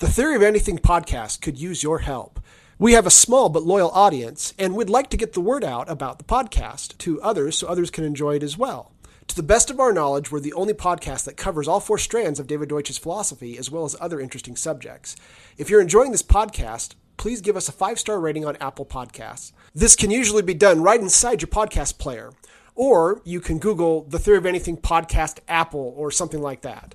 The Theory of Anything podcast could use your help. We have a small but loyal audience, and we'd like to get the word out about the podcast to others so others can enjoy it as well. To the best of our knowledge, we're the only podcast that covers all four strands of David Deutsch's philosophy as well as other interesting subjects. If you're enjoying this podcast, please give us a five star rating on Apple Podcasts. This can usually be done right inside your podcast player, or you can Google the Theory of Anything podcast Apple or something like that.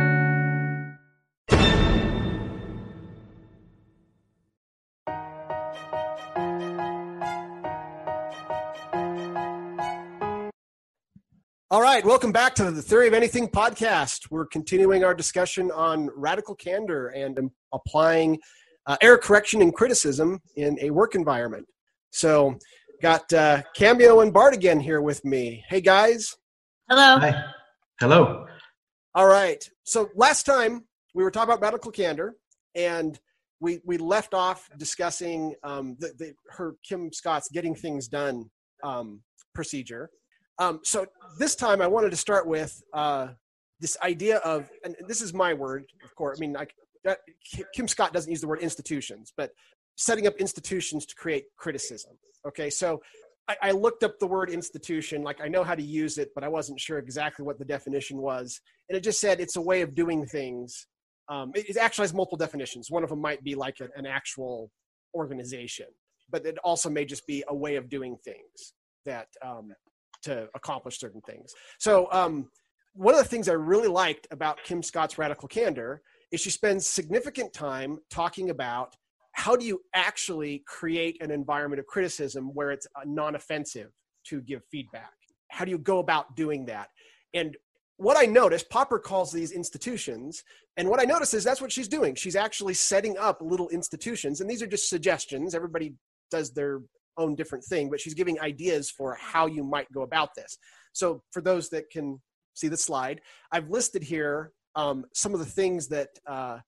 All right, welcome back to the Theory of Anything podcast. We're continuing our discussion on radical candor and applying uh, error correction and criticism in a work environment. So, got uh, Cameo and Bart again here with me. Hey, guys. Hello. Hi. Hello. All right. So, last time we were talking about radical candor, and we we left off discussing um, the, the, her Kim Scott's getting things done um, procedure um, so this time I wanted to start with uh, this idea of, and this is my word, of course. I mean, I, that, Kim Scott doesn't use the word institutions, but setting up institutions to create criticism. Okay, so I, I, looked up the word institution, like I know how to use it, but I wasn't sure exactly what the definition was, and it just said it's a way of doing things. Um, it, it, actually has multiple definitions. One of them might be like a, an actual organization, but it also may just be a way of doing things that um, to accomplish certain things. So um, one of the things I really liked about Kim Scott's Radical Candor is she spends significant time talking about how do you actually create an environment of criticism where it's uh, non-offensive to give feedback. How do you go about doing that? And what I noticed, Popper calls these institutions, and what I notice is that's what she's doing. She's actually setting up little institutions, and these are just suggestions. Everybody does their own different thing, but she's giving ideas for how you might go about this. So for those that can see the slide, I've listed here um, some of the things that uh,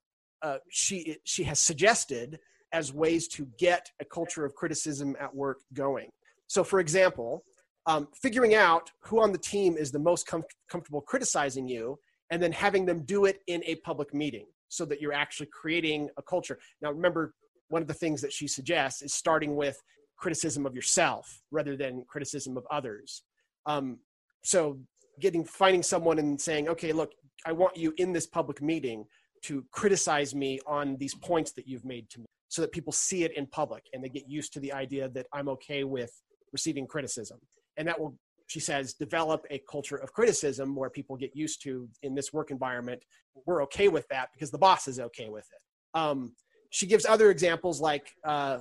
uh, she she has suggested as ways to get a culture of criticism at work going. So, for example, um, figuring out who on the team is the most com- comfortable criticizing you, and then having them do it in a public meeting, so that you're actually creating a culture. Now, remember, one of the things that she suggests is starting with criticism of yourself rather than criticism of others. Um, so getting finding someone and saying, okay, look, I want you in this public meeting to criticize me on these points that you've made to me so that people see it in public and they get used to the idea that I'm okay with receiving criticism. And that will, she says, develop a culture of criticism where people get used to in this work environment. We're okay with that because the boss is okay with it. Um, she gives other examples like uh,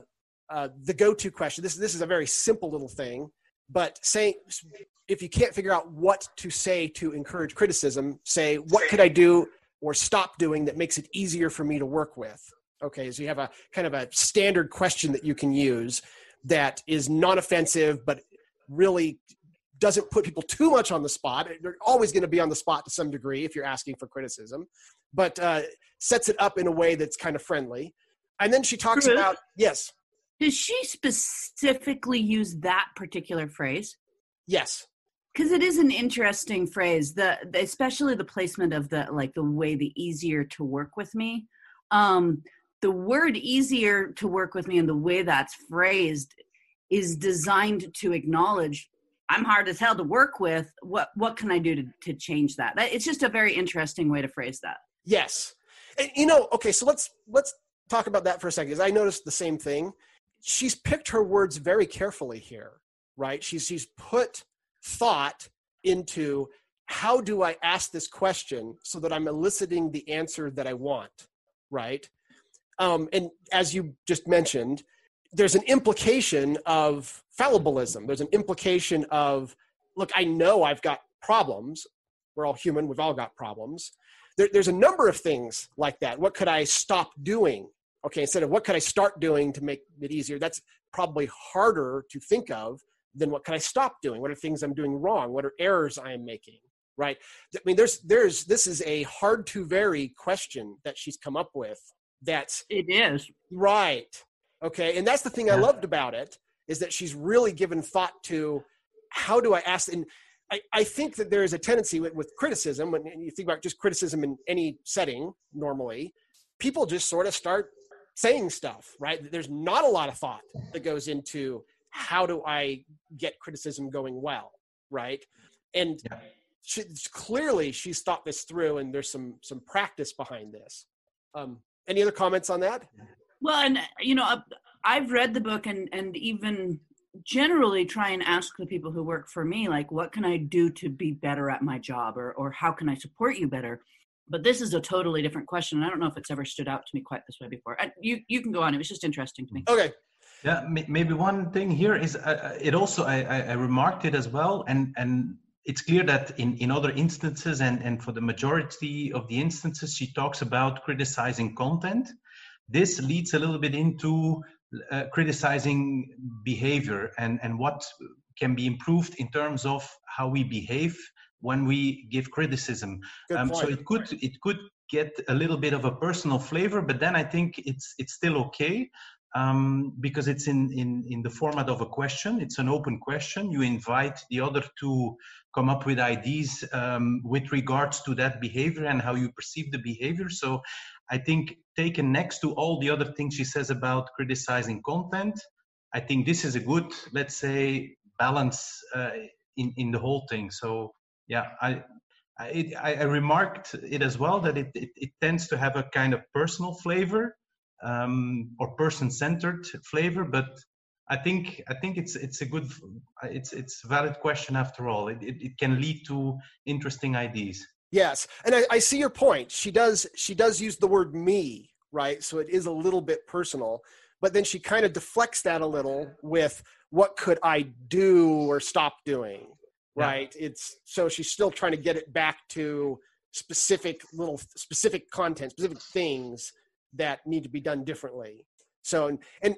uh, the go-to question. This this is a very simple little thing, but say if you can't figure out what to say to encourage criticism, say what could I do or stop doing that makes it easier for me to work with. Okay, so you have a kind of a standard question that you can use that is non-offensive, but really doesn't put people too much on the spot. They're always going to be on the spot to some degree if you're asking for criticism, but uh, sets it up in a way that's kind of friendly. And then she talks about yes. Does she specifically use that particular phrase? Yes. Because it is an interesting phrase, the, the, especially the placement of the like the way the easier to work with me. Um, the word easier to work with me and the way that's phrased is designed to acknowledge I'm hard as hell to work with. What what can I do to, to change that? that? It's just a very interesting way to phrase that. Yes, and, you know. Okay, so let's let's talk about that for a second. Because I noticed the same thing she's picked her words very carefully here, right? She's she's put thought into how do I ask this question so that I'm eliciting the answer that I want, right? Um, and as you just mentioned, there's an implication of fallibilism. There's an implication of, look, I know I've got problems. We're all human. We've all got problems. There, there's a number of things like that. What could I stop doing? Okay, instead of what could I start doing to make it easier? That's probably harder to think of than what can I stop doing? What are things I'm doing wrong? What are errors I am making? Right? I mean, there's there's this is a hard to vary question that she's come up with. That's it is right. Okay, and that's the thing I loved about it is that she's really given thought to how do I ask and I, I think that there is a tendency with, with criticism when you think about just criticism in any setting normally people just sort of start saying stuff right? There's not a lot of thought that goes into how do i get criticism going well right? And yeah. she, clearly she's thought this through and there's some some practice behind this. Um, any other comments on that? Well and you know i've read the book and and even generally try and ask the people who work for me like what can i do to be better at my job or or how can i support you better but this is a totally different question and i don't know if it's ever stood out to me quite this way before. I, you you can go on it was just interesting to me. Okay. Yeah maybe one thing here is uh, uh it also I, I remarked it as well and and it's clear that in, in other instances and, and for the majority of the instances she talks about criticizing content. This leads a little bit into uh, criticizing behavior and, and what can be improved in terms of how we behave when we give criticism. Um, so it could it could get a little bit of a personal flavor, but then I think it's it's still okay um, because it's in, in in the format of a question. It's an open question. You invite the other to come up with ideas um, with regards to that behavior and how you perceive the behavior. So I think taken next to all the other things she says about criticizing content, I think this is a good, let's say, balance uh, in in the whole thing. So yeah, I. I, I remarked it as well that it, it, it, tends to have a kind of personal flavor um, or person-centered flavor, but I think I think it's it's a good it's it's valid question after all. It, it, it can lead to interesting ideas. Yes, and I, I see your point. She does she does use the word me, right? So it is a little bit personal, but then she kind of deflects that a little with what could I do or stop doing, right? Yeah. It's so she's still trying to get it back to specific little specific content, specific things that need to be done differently. So and, and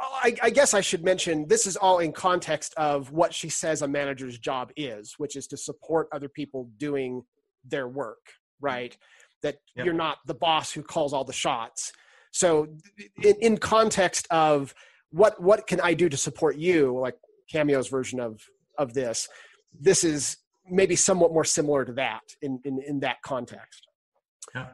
I, I, guess I should mention this is all in context of what she says a manager's job is, which is to support other people doing their work, right? That yep. you're not the boss who calls all the shots. So, in, in context of what what can I do to support you, like Cameo's version of of this, this is maybe somewhat more similar to that in in, in that context. Yeah.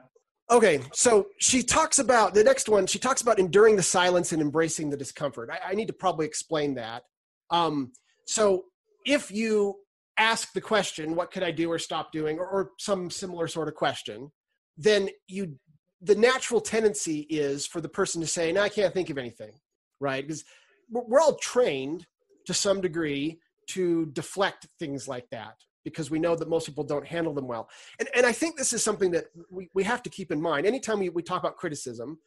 Okay, so she talks about the next one. She talks about enduring the silence and embracing the discomfort. I, I need to probably explain that. Um, so, if you ask the question, what could I do or stop doing, or, or some similar sort of question, then you the natural tendency is for the person to say, no, I can't think of anything, right? Because we're all trained to some degree to deflect things like that because we know that most people don't handle them well. And, and I think this is something that we, we have to keep in mind. Anytime we, we talk about criticism,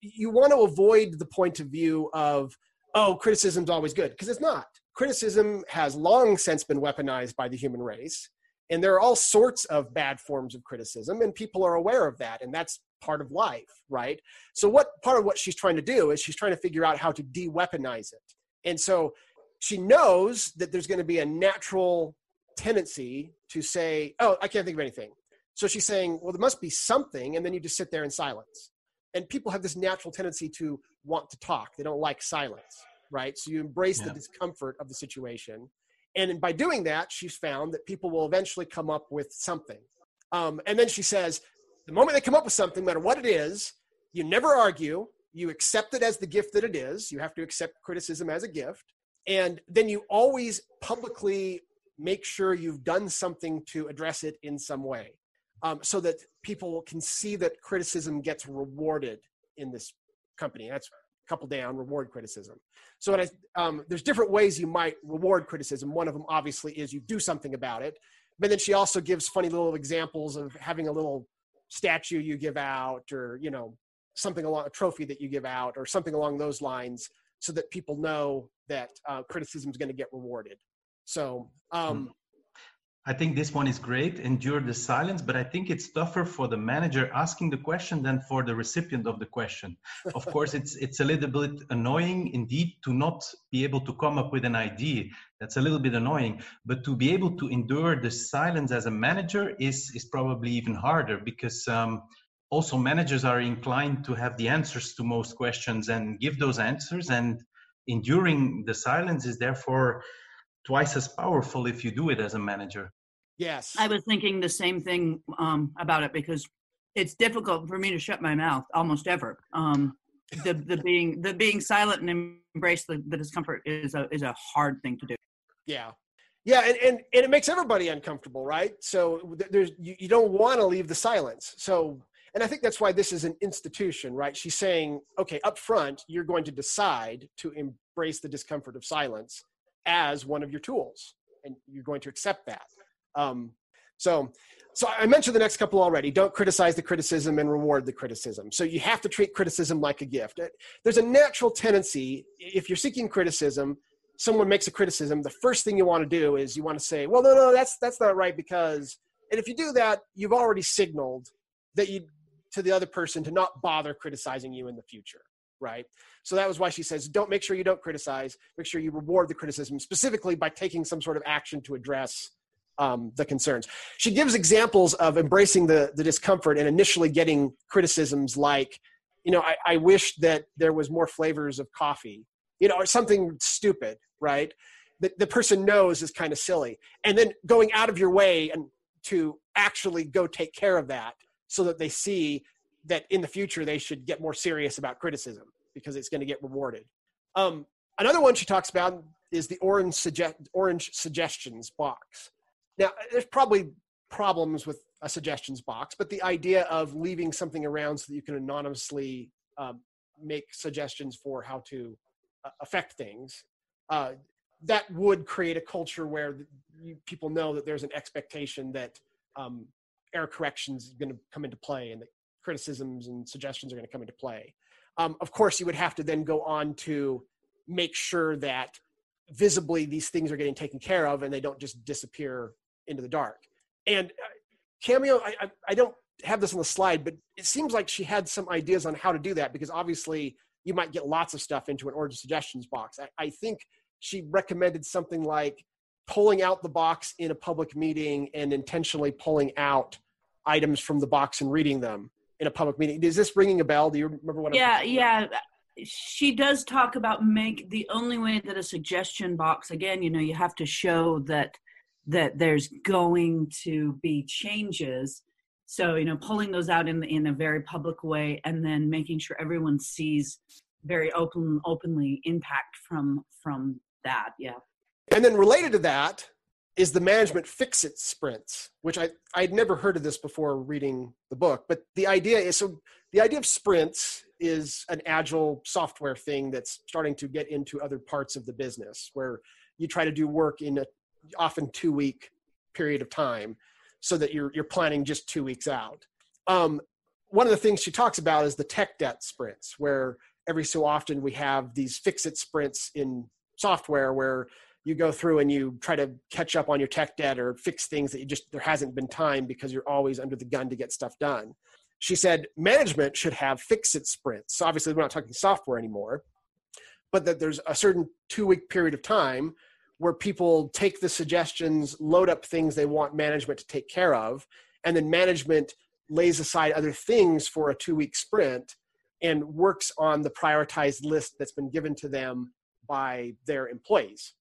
you want to avoid the point of view of, oh, criticism's always good, because it's not criticism has long since been weaponized by the human race and there are all sorts of bad forms of criticism and people are aware of that and that's part of life right so what part of what she's trying to do is she's trying to figure out how to de-weaponize it and so she knows that there's going to be a natural tendency to say oh i can't think of anything so she's saying well there must be something and then you just sit there in silence and people have this natural tendency to want to talk they don't like silence right? So you embrace yeah. the discomfort of the situation. And by doing that, she's found that people will eventually come up with something. Um, and then she says, the moment they come up with something, no matter what it is, you never argue. You accept it as the gift that it is. You have to accept criticism as a gift. And then you always publicly make sure you've done something to address it in some way um, so that people can see that criticism gets rewarded in this company. That's couple down reward criticism. So I, um, there's different ways you might reward criticism. One of them obviously is you do something about it. But then she also gives funny little examples of having a little statue you give out or you know something along a trophy that you give out or something along those lines so that people know that uh, criticism is going to get rewarded so um, Hmm. I think this one is great. Endure the silence, but I think it's tougher for the manager asking the question than for the recipient of the question. Of course, it's it's a little bit annoying indeed to not be able to come up with an idea. That's a little bit annoying, but to be able to endure the silence as a manager is is probably even harder because um, also managers are inclined to have the answers to most questions and give those answers, and enduring the silence is therefore twice as powerful if you do it as a manager. yes I was thinking the same thing um, about it because it's difficult for me to shut my mouth almost ever. Um, the the being the being silent and embrace the, the discomfort is a is a hard thing to do. Yeah. Yeah, and, and, and it makes everybody uncomfortable, right? So there's you, you don't want to leave the silence. So and I think that's why this is an institution, right? She's saying, okay, up front, you're going to decide to embrace the discomfort of silence as one of your tools, and you're going to accept that. Um, so, so I mentioned the next couple already. Don't criticize the criticism and reward the criticism. So you have to treat criticism like a gift. There's a natural tendency if you're seeking criticism someone makes a criticism, the first thing you want to do is you want to say, well, no, no, that's that's not right because, and if you do that, you've already signaled that you to the other person to not bother criticizing you in the future, right? So that was why she says, don't make sure you don't criticize, make sure you reward the criticism specifically by taking some sort of action to address um, the concerns. She gives examples of embracing the the discomfort and initially getting criticisms like, you know, I, I wish that there was more flavors of coffee you know, or something stupid, right? That the person knows is kind of silly. And then going out of your way and to actually go take care of that so that they see that in the future they should get more serious about criticism because it's going to get rewarded. Um, another one she talks about is the orange, suggest, orange suggestions box. Now, there's probably problems with a suggestions box, but the idea of leaving something around so that you can anonymously um, make suggestions for how to affect things uh, that would create a culture where you, people know that there's an expectation that um, error corrections going to come into play and that criticisms and suggestions are going to come into play um, of course you would have to then go on to make sure that visibly these things are getting taken care of and they don't just disappear into the dark and uh, cameo I, I, I don't have this on the slide but it seems like she had some ideas on how to do that because obviously you might get lots of stuff into an order suggestions box. I, I, think she recommended something like pulling out the box in a public meeting and intentionally pulling out items from the box and reading them in a public meeting. Is this ringing a bell? Do you remember what? Yeah, yeah. She does talk about make the only way that a suggestion box again. You know, you have to show that that there's going to be changes so you know pulling those out in in a very public way and then making sure everyone sees very open openly impact from from that yeah and then related to that is the management fix it sprints which i i'd never heard of this before reading the book but the idea is so the idea of sprints is an agile software thing that's starting to get into other parts of the business where you try to do work in a often two week period of time so that you're you're planning just two weeks out. Um, one of the things she talks about is the tech debt sprints, where every so often we have these fix it sprints in software where you go through and you try to catch up on your tech debt or fix things that you just there hasn't been time because you're always under the gun to get stuff done. She said management should have fix it sprints. So obviously we're not talking software anymore, but that there's a certain two week period of time where people take the suggestions, load up things they want management to take care of, and then management lays aside other things for a two week sprint and works on the prioritized list that's been given to them by their employees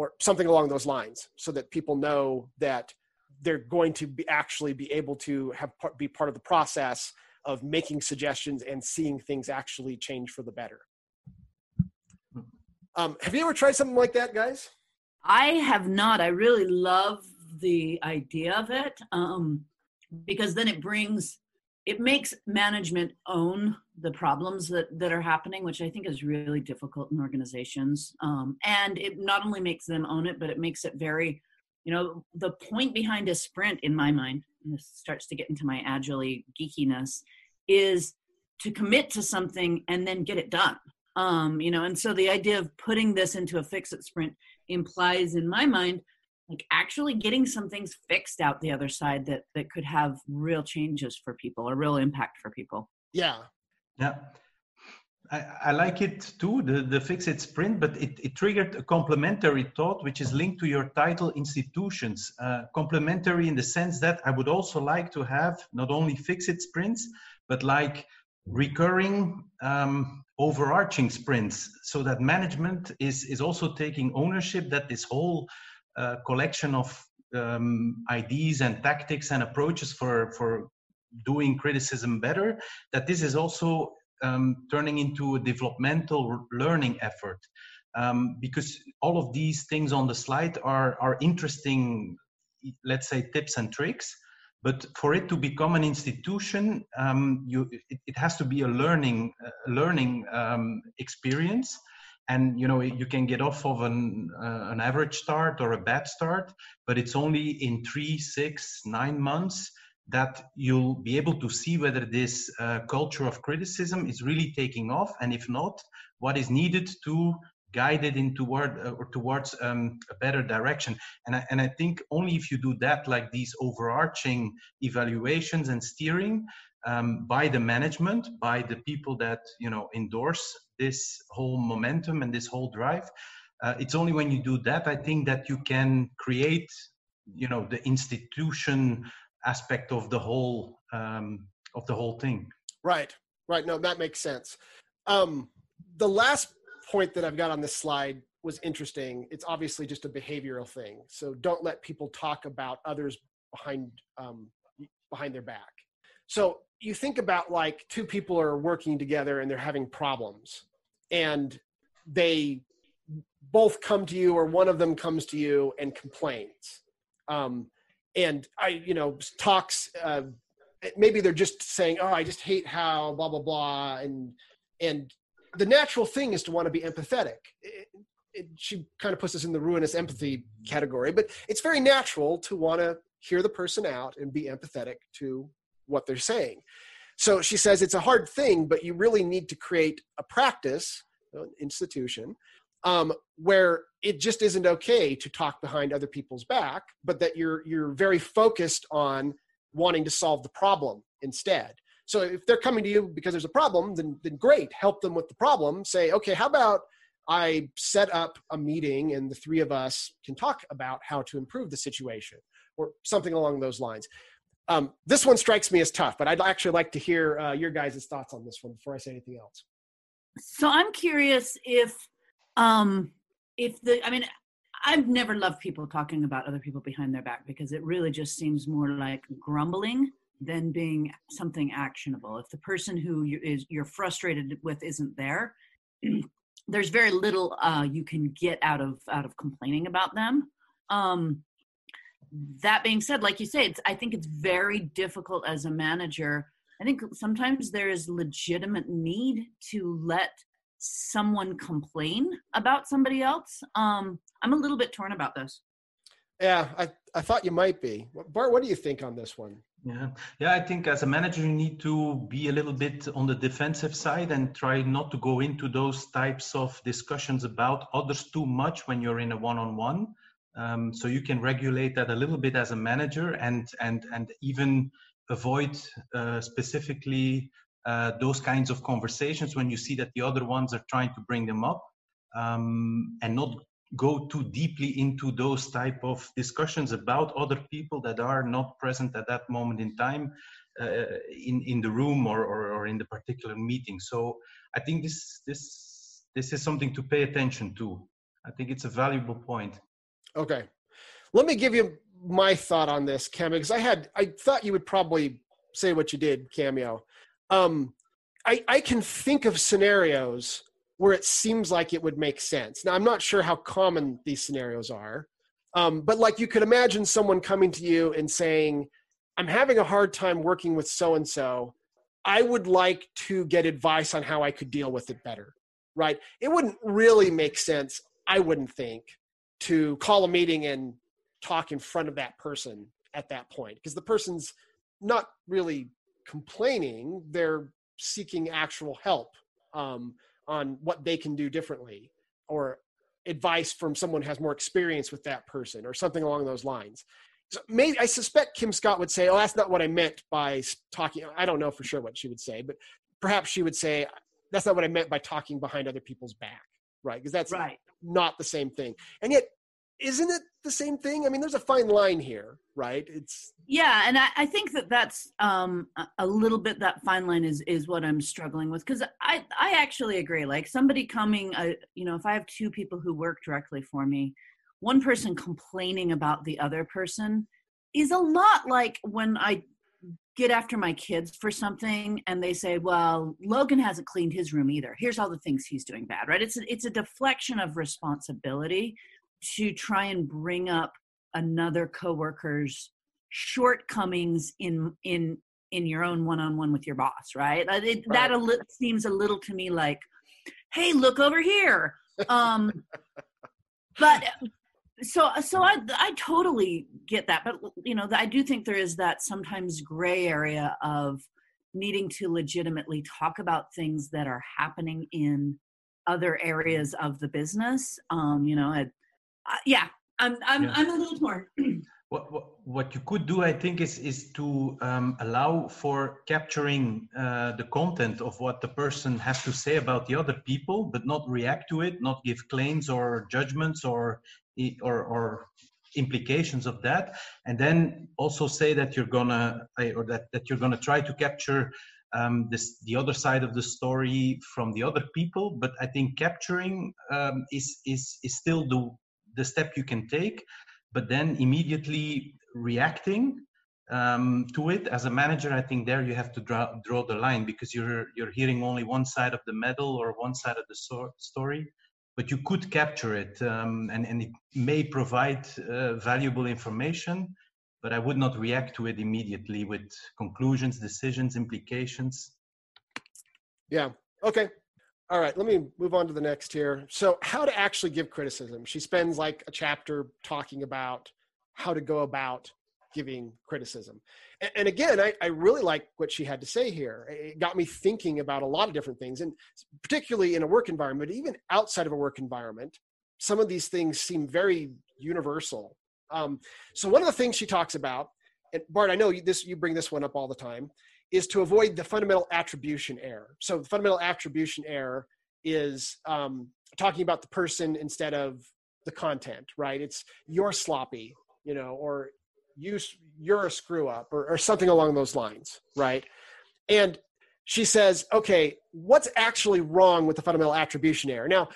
or something along those lines so that people know that they're going to be actually be able to have be part of the process of making suggestions and seeing things actually change for the better um, have you ever tried something like that guys I have not. I really love the idea of it um, because then it brings, it makes management own the problems that, that are happening, which I think is really difficult in organizations. Um, and it not only makes them own it, but it makes it very, you know, the point behind a sprint in my mind, this starts to get into my agile geekiness, is to commit to something and then get it done um you know and so the idea of putting this into a fix it sprint implies in my mind like actually getting some things fixed out the other side that that could have real changes for people or real impact for people. Yeah. Yeah. I, I, like it too, the, the fix it sprint, but it, it triggered a complementary thought which is linked to your title institutions. Uh, complementary in the sense that I would also like to have not only fix it sprints, but like recurring um, overarching sprints so that management is, is also taking ownership that this whole uh, collection of um, ideas and tactics and approaches for, for doing criticism better, that this is also um, turning into a developmental learning effort. Um, because all of these things on the slide are, are interesting, let's say, tips and tricks. But for it to become an institution, um, you, it, it, has to be a learning, a learning um, experience. And you know you can get off of an, uh, an average start or a bad start, but it's only in three, six, nine months that you'll be able to see whether this uh, culture of criticism is really taking off, and if not, what is needed to guide it in toward uh, or towards um, a better direction. And I, and I think only if you do that, like these overarching evaluations and steering um, by the management, by the people that you know endorse this whole momentum and this whole drive. Uh, it's only when you do that, I think, that you can create, you know, the institution aspect of the whole um, of the whole thing. Right, right. No, that makes sense. Um, the last point that I've got on this slide was interesting. It's obviously just a behavioral thing. So don't let people talk about others behind um, behind their back. So you think about like two people are working together and they're having problems, and they both come to you or one of them comes to you and complains. Um, and I, you know, talks. Uh, maybe they're just saying, "Oh, I just hate how blah blah blah," and and the natural thing is to want to be empathetic. It, it, she kind of puts us in the ruinous empathy category, but it's very natural to want to hear the person out and be empathetic to what they're saying. So she says it's a hard thing, but you really need to create a practice, an institution, um, where it just isn't okay to talk behind other people's back, but that you're you're very focused on wanting to solve the problem instead. So if they're coming to you because there's a problem, then then great, help them with the problem. Say, okay, how about I set up a meeting and the three of us can talk about how to improve the situation or something along those lines. Um, this one strikes me as tough, but I'd actually like to hear uh, your guys' thoughts on this one before I say anything else. So I'm curious if um, if the, I mean, I've never loved people talking about other people behind their back because it really just seems more like grumbling than being something actionable. If the person who you, is you're frustrated with isn't there, there's very little uh, you can get out of out of complaining about them. Um, that being said, like you say, it's, I think it's very difficult as a manager. I think sometimes there is legitimate need to let someone complain about somebody else. Um, I'm a little bit torn about this. Yeah, I, I thought you might be. Bart, what do you think on this one? Yeah, yeah. I think as a manager, you need to be a little bit on the defensive side and try not to go into those types of discussions about others too much when you're in a one-on-one. Um, so you can regulate that a little bit as a manager and and and even avoid uh, specifically uh, those kinds of conversations when you see that the other ones are trying to bring them up um, and not go too deeply into those type of discussions about other people that are not present at that moment in time uh, in in the room or, or, or in the particular meeting. So i think this this this is something to pay attention to. I think it's a valuable point okay let me give you my thought on this cameo because i had i thought you would probably say what you did cameo um, I, I can think of scenarios where it seems like it would make sense. Now, I'm not sure how common these scenarios are, um, but like you could imagine someone coming to you and saying, I'm having a hard time working with so and so. I would like to get advice on how I could deal with it better, right? It wouldn't really make sense, I wouldn't think, to call a meeting and talk in front of that person at that point because the person's not really complaining they're seeking actual help um, on what they can do differently or advice from someone who has more experience with that person or something along those lines. So maybe I suspect Kim Scott would say, "Oh, that's not what I meant by talking." I don't know for sure what she would say, but perhaps she would say, "That's not what I meant by talking behind other people's back." Right? Because that's right. Not the same thing. And yet, isn't it the same thing? I mean, there's a fine line here, right? It's yeah, and I, I think that that's um, a little bit that fine line is is what I'm struggling with because I I actually agree. Like somebody coming, uh, you know, if I have two people who work directly for me, one person complaining about the other person is a lot like when I get after my kids for something and they say, "Well, Logan hasn't cleaned his room either. Here's all the things he's doing bad." Right? It's a, it's a deflection of responsibility to try and bring up another coworker's shortcomings in in in your own one-on-one with your boss right, it, right. that a li- seems a little to me like hey look over here um but so so i i totally get that but you know i do think there is that sometimes gray area of needing to legitimately talk about things that are happening in other areas of the business um you know I, uh, yeah i'm i'm yeah. i'm a little torn what, what, what you could do i think is is to um, allow for capturing uh, the content of what the person has to say about the other people but not react to it not give claims or judgments or or, or implications of that. And then also say that you're gonna or that, that you're gonna try to capture um, this the other side of the story from the other people. But i think capturing um, is is is still the the step you can take. But then immediately reacting um, to it as a manager i think there you have to draw, draw the line because you're you're hearing only one side of the medal or one side of the so- story but you could capture it um, and, and it may provide uh, valuable information but i would not react to it immediately with conclusions decisions implications. Yeah. Okay. All right. Let me move on to the next here. So how to actually give criticism? She spends like a chapter talking about how to go about giving criticism. And, and again, I, I, really like what she had to say here. It got me thinking about a lot of different things, and particularly in a work environment, even outside of a work environment, some of these things seem very universal. Um, so one of the things she talks about, and Bart, I know you, this you bring this one up all the time, is to avoid the fundamental attribution error. So the fundamental attribution error is um, talking about the person instead of the content, right? It's you're sloppy, you know, or you you're a screw up or, or something along those lines right? And she says okay what's actually wrong with the fundamental attribution error? Now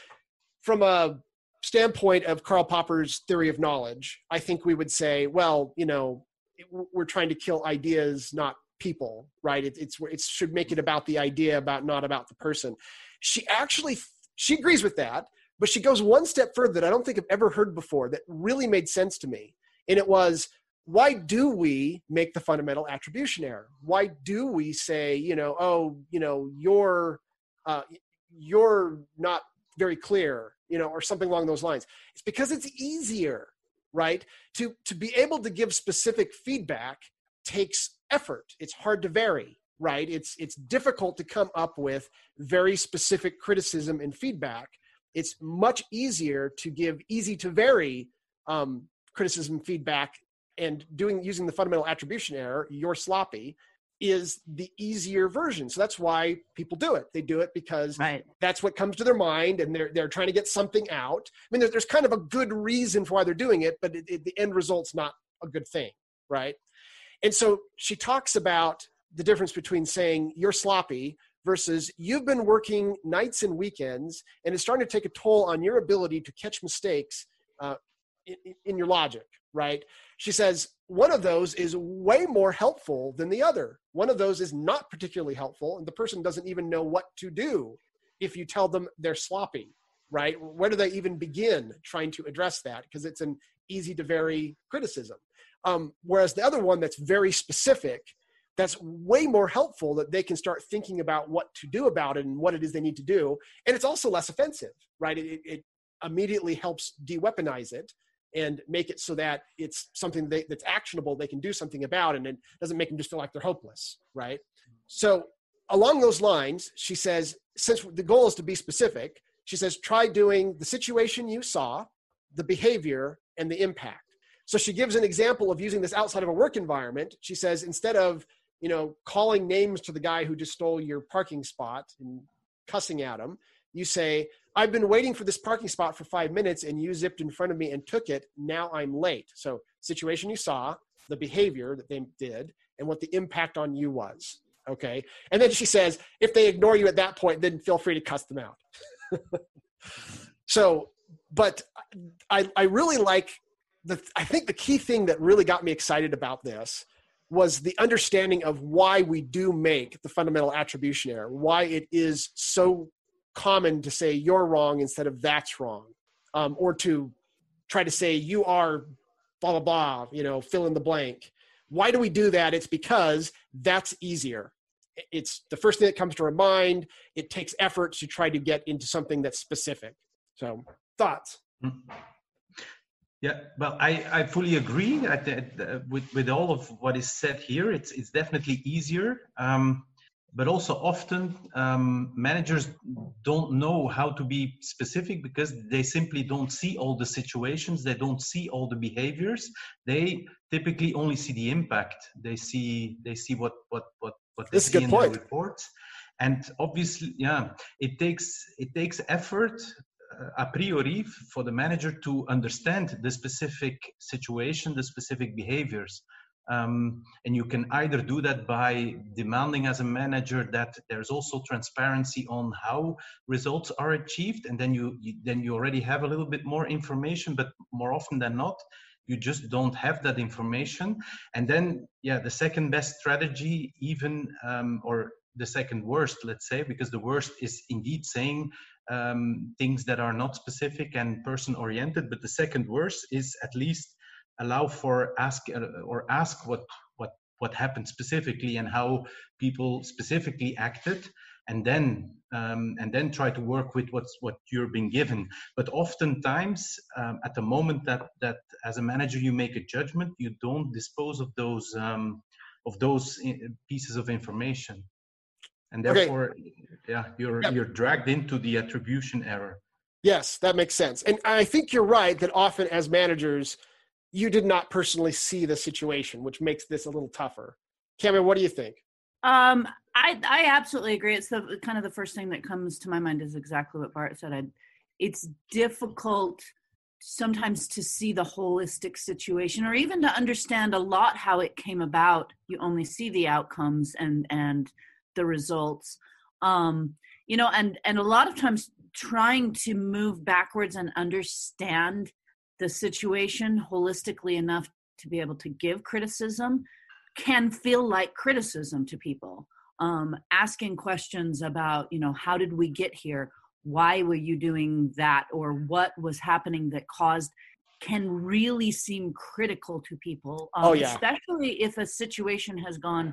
from a standpoint of karl popper's theory of knowledge i think we would say well you know we're trying to kill ideas not people right? It, it's it should make it about the idea about not about the person. She actually she agrees with that but she goes one step further that i don't think i've ever heard before that really made sense to me. And it was why do we make the fundamental attribution error? Why do we say, you know, oh, you know, you're uh, you're not very clear, you know, or something along those lines? It's because it's easier, right? To to be able to give specific feedback takes effort. It's hard to vary, right? It's it's difficult to come up with very specific criticism and feedback. It's much easier to give easy to vary um, criticism feedback and doing using the fundamental attribution error you're sloppy is the easier version. So that's why people do it. They do it because right. that's what comes to their mind and they're they're trying to get something out. I mean there's, there's kind of a good reason for why they're doing it but it, it, the end result's not a good thing right? And so she talks about the difference between saying you're sloppy versus you've been working nights and weekends and it's starting to take a toll on your ability to catch mistakes uh, in, in your logic right she says one of those is way more helpful than the other. One of those is not particularly helpful, and the person doesn't even know what to do if you tell them they're sloppy, right? Where do they even begin trying to address that? Because it's an easy to vary criticism. Um, whereas the other one that's very specific, that's way more helpful that they can start thinking about what to do about it and what it is they need to do. And it's also less offensive, right? It, it immediately helps de weaponize it and make it so that it's something they, that's actionable they can do something about and it doesn't make them just feel like they're hopeless right so along those lines, she says, since the goal is to be specific, she says, try doing the situation you saw, the behavior, and the impact. So she gives an example of using this outside of a work environment. She says, instead of you know calling names to the guy who just stole your parking spot and cussing at him, you say, I've been waiting for this parking spot for five minutes and you zipped in front of me and took it. Now I'm late. So, situation you saw, the behavior that they did, and what the impact on you was. Okay. And then she says, if they ignore you at that point, then feel free to cuss them out. so, but I, I really like the, I think the key thing that really got me excited about this was the understanding of why we do make the fundamental attribution error, why it is so common to say you're wrong instead of that's wrong, um, or to try to say you are blah blah blah, you know, fill in the blank. Why do we do that? It's because that's easier. It's the first thing that comes to our mind. It takes effort to try to get into something that's specific. So, thoughts? Mm-hmm. Yeah, well, I, I fully agree I, with, with all of what is said here. It's, it's definitely easier. Um, but also often um, managers don't know how to be specific because they simply don't see all the situations. They don't see all the behaviors. They typically only see the impact. They see they see what what what what they see in point. the reports. And obviously yeah it takes it takes effort uh, a priori for the manager to understand the specific situation the specific behaviors um, and you can either do that by demanding as a manager that there's also transparency on how results are achieved, and then you, you then you already have a little bit more information. But more often than not, you just don't have that information. And then, yeah, the second best strategy, even um, or the second worst, let's say, because the worst is indeed saying um, things that are not specific and person oriented. But the second worst is at least allow for ask uh, or ask what what what happened specifically and how people specifically acted and then um, and then try to work with what's what you're being given but oftentimes um, at the moment that that as a manager you make a judgment you don't dispose of those um, of those uh, pieces of information and therefore okay. yeah you're yep. you're dragged into the attribution error yes that makes sense and i think you're right that often as managers you did not personally see the situation, which makes this a little tougher. Cameo, what do you think? Um, I I absolutely agree. It's the kind of the first thing that comes to my mind is exactly what Bart said. I, it's difficult sometimes to see the holistic situation or even to understand a lot how it came about. You only see the outcomes and and the results. Um, you know, and and a lot of times trying to move backwards and understand the situation holistically enough to be able to give criticism can feel like criticism to people. Um, asking questions about you know how did we get here? Why were you doing that? Or what was happening that caused can really seem critical to people um, oh, yeah. especially if a situation has gone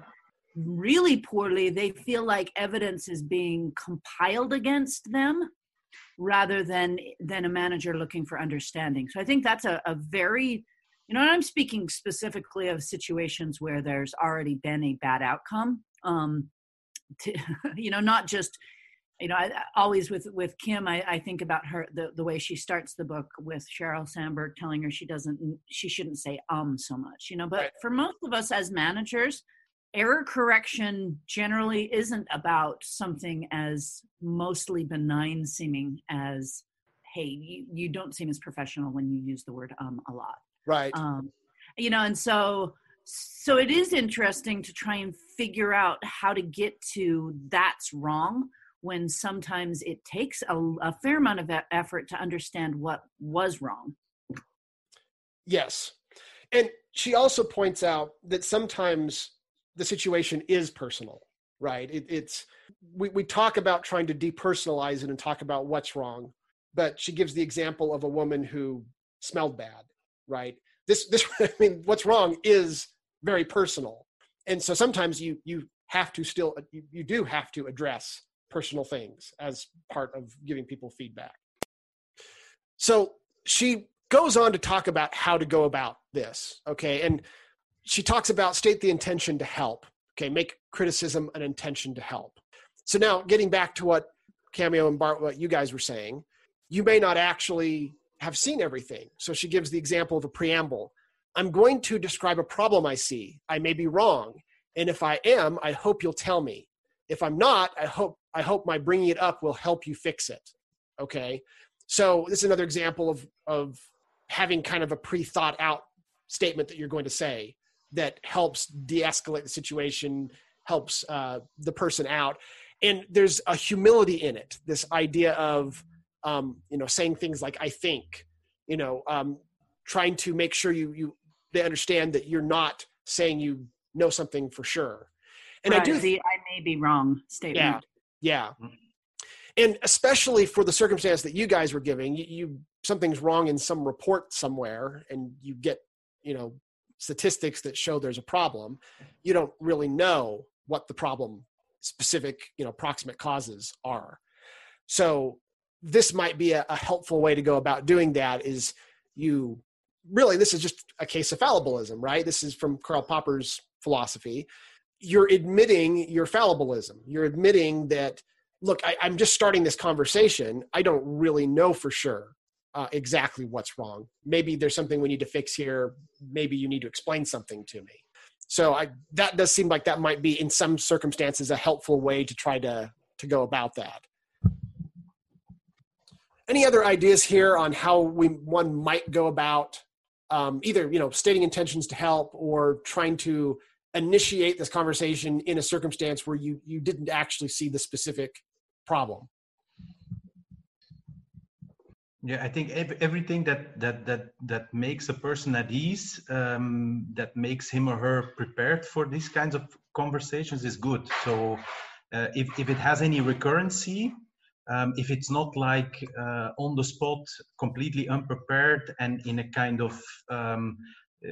really poorly they feel like evidence is being compiled against them rather than than a manager looking for understanding so i think that's a, a very you know i'm speaking specifically of situations where there's already been a bad outcome um to, you know not just you know I, always with with kim I, I think about her the, the way she starts the book with sheryl sandberg telling her she doesn't she shouldn't say um so much you know but right. for most of us as managers error correction generally isn't about something as mostly benign seeming as hey you, you don't seem as professional when you use the word um a lot. Right. Um you know and so so it is interesting to try and figure out how to get to that's wrong when sometimes it takes a, a fair amount of effort to understand what was wrong. Yes. And she also points out that sometimes the situation is personal, right? It, it's we, we talk about trying to depersonalize it and talk about what's wrong, but she gives the example of a woman who smelled bad, right? This this I mean, what's wrong is very personal, and so sometimes you you have to still you, you do have to address personal things as part of giving people feedback. So she goes on to talk about how to go about this, okay, and she talks about state the intention to help. Okay, make criticism an intention to help. So now getting back to what Cameo and Bart, what you guys were saying, you may not actually have seen everything. So she gives the example of a preamble. I'm going to describe a problem I see. I may be wrong. And if I am, I hope you'll tell me. If I'm not, I hope I hope my bringing it up will help you fix it. Okay? So this is another example of of having kind of a pre-thought out statement that you're going to say that helps de-escalate the situation, helps uh, the person out, and there's a humility in it. This idea of um, you know saying things like "I think," you know, um, trying to make sure you you they understand that you're not saying you know something for sure. And right, I do the I may be wrong statement. Yeah, yeah. And especially for the circumstance that you guys were giving, you, you something's wrong in some report somewhere, and you get you know statistics that show there's a problem. You don't really know what the problem specific you know proximate causes are. So this might be a, a helpful way to go about doing that. Is you really this is just a case of fallibilism, right? This is from Karl Popper's philosophy. You're admitting your fallibilism. You're admitting that, look, I, am just starting this conversation. I don't really know for sure uh, exactly what's wrong. Maybe there's something we need to fix here. Maybe you need to explain something to me. So I, that does seem like that might be, in some circumstances, a helpful way to try to to go about that. Any other ideas here on how we one might go about um, either you know stating intentions to help or trying to initiate this conversation in a circumstance where you you didn't actually see the specific problem yeah i think everything that that that that makes a person at ease um, that makes him or her prepared for these kinds of conversations is good so uh, if, if it has any recurrency um, if it's not like uh, on the spot, completely unprepared, and in a kind of um, uh,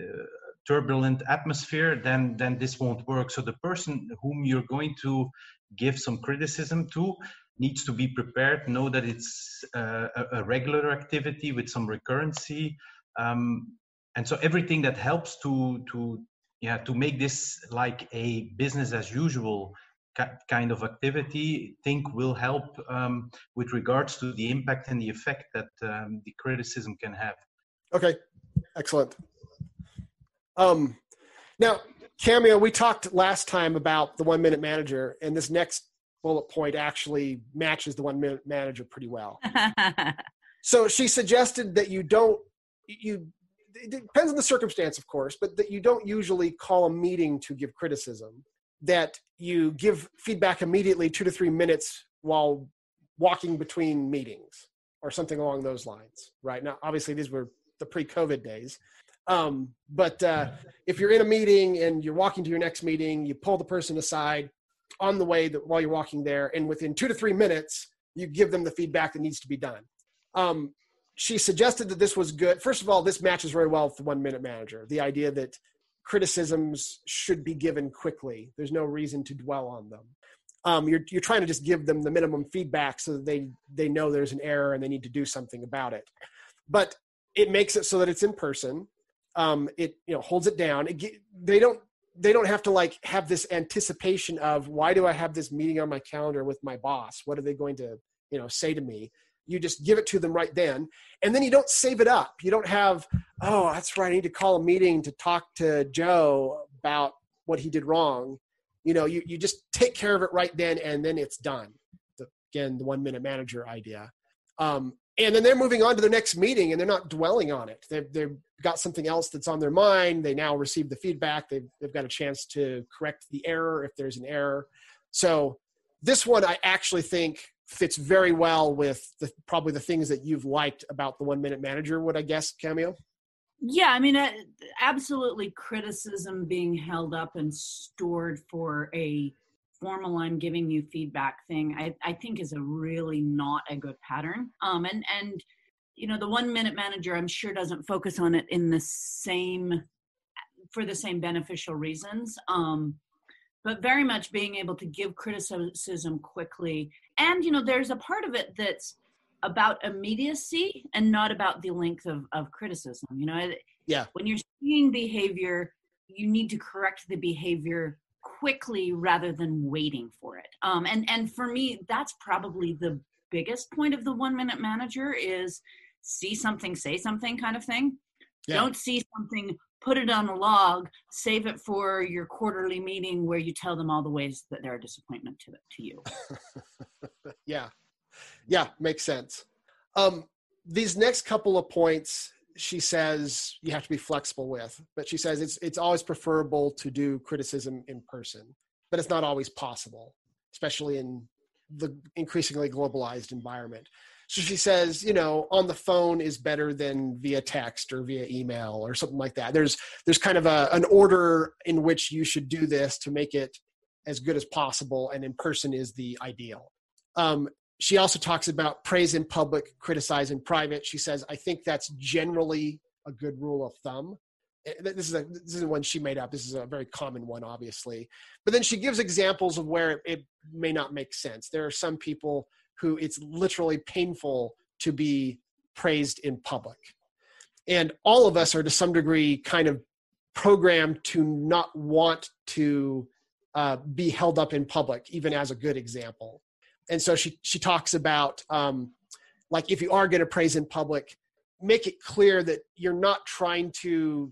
turbulent atmosphere, then then this won't work. So the person whom you're going to give some criticism to needs to be prepared, know that it's uh, a, regular activity with some recurrency, um, and so everything that helps to to yeah to make this like a business as usual kind of activity think will help um, with regards to the impact and the effect that um, the criticism can have. Okay, excellent. Um, now, Cameo, we talked last time about the one minute manager, and this next bullet point actually matches the one minute manager pretty well. so she suggested that you don't, you, it depends on the circumstance, of course, but that you don't usually call a meeting to give criticism that you give feedback immediately two to three minutes while walking between meetings or something along those lines right now obviously these were the pre-covid days um, but uh, if you're in a meeting and you're walking to your next meeting you pull the person aside on the way that while you're walking there and within two to three minutes you give them the feedback that needs to be done um, she suggested that this was good first of all this matches very well with the one minute manager the idea that criticisms should be given quickly. There's no reason to dwell on them. Um, you're you're trying to just give them the minimum feedback so that they they know there's an error and they need to do something about it. But it makes it so that it's in person. Um, it you know holds it down. It, they don't they don't have to like have this anticipation of why do I have this meeting on my calendar with my boss? What are they going to you know say to me? you just give it to them right then and then you don't save it up. You don't have oh that's right i need to call a meeting to talk to joe about what he did wrong. You know you, you just take care of it right then and then it's done. The, again the one minute manager idea. Um, and then they're moving on to the next meeting and they're not dwelling on it. They've, they've got something else that's on their mind they now receive the feedback they've, they've got a chance to correct the error if there's an error. So this one i actually think fits very well with the, probably the things that you've liked about the one minute manager would i guess cameo yeah i mean uh, absolutely criticism being held up and stored for a formal i'm giving you feedback thing i, I think is a really not a good pattern. Um and and you know the one minute manager i'm sure doesn't focus on it in the same for the same beneficial reasons um but very much being able to give criticism quickly. And, you know, there's a part of it that's about immediacy and not about the length of, of criticism. You know, yeah. when you're seeing behavior, you need to correct the behavior quickly rather than waiting for it. Um, and and for me, that's probably the biggest point of the one minute manager is see something, say something kind of thing. Yeah. Don't see something, put it on a log, save it for your quarterly meeting where you tell them all the ways that they're a disappointment to to you. yeah, yeah, makes sense. Um, these next couple of points she says you have to be flexible with but she says it's it's always preferable to do criticism in person but it's not always possible especially in the increasingly globalized environment so she says you know on the phone is better than via text or via email or something like that there's there's kind of a, an order in which you should do this to make it as good as possible and in person is the ideal um, she also talks about praise in public, criticize in private. She says, I think that's generally a good rule of thumb. Eh, this is a this isn't one she made up. This is a very common one, obviously. But then she gives examples of where it may not make sense. There are some people who it's literally painful to be praised in public, and all of us are to some degree kind of programmed to not want to uh, be held up in public, even as a good example. And so she she talks about um, like if you are going to praise in public make it clear that you're not trying to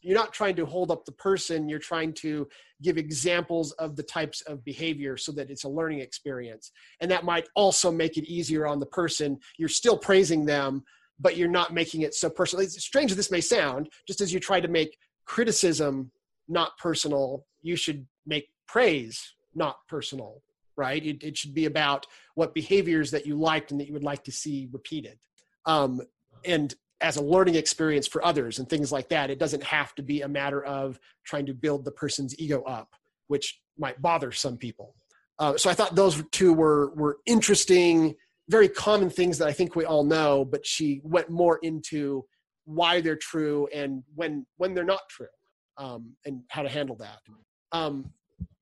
you're not trying to hold up the person you're trying to give examples of the types of behavior so that it's a learning experience and that might also make it easier on the person you're still praising them but you're not making it so personal it's strange as this may sound just as you try to make criticism not personal you should make praise not personal right? It, it should be about what behaviors that you liked and that you would like to see repeated. Um, and as a learning experience for others and things like that, it doesn't have to be a matter of trying to build the person's ego up, which might bother some people. Uh, so I thought those two were were interesting, very common things that I think we all know. But she went more into why they're true and when when they're not true, um, and how to handle that. Um,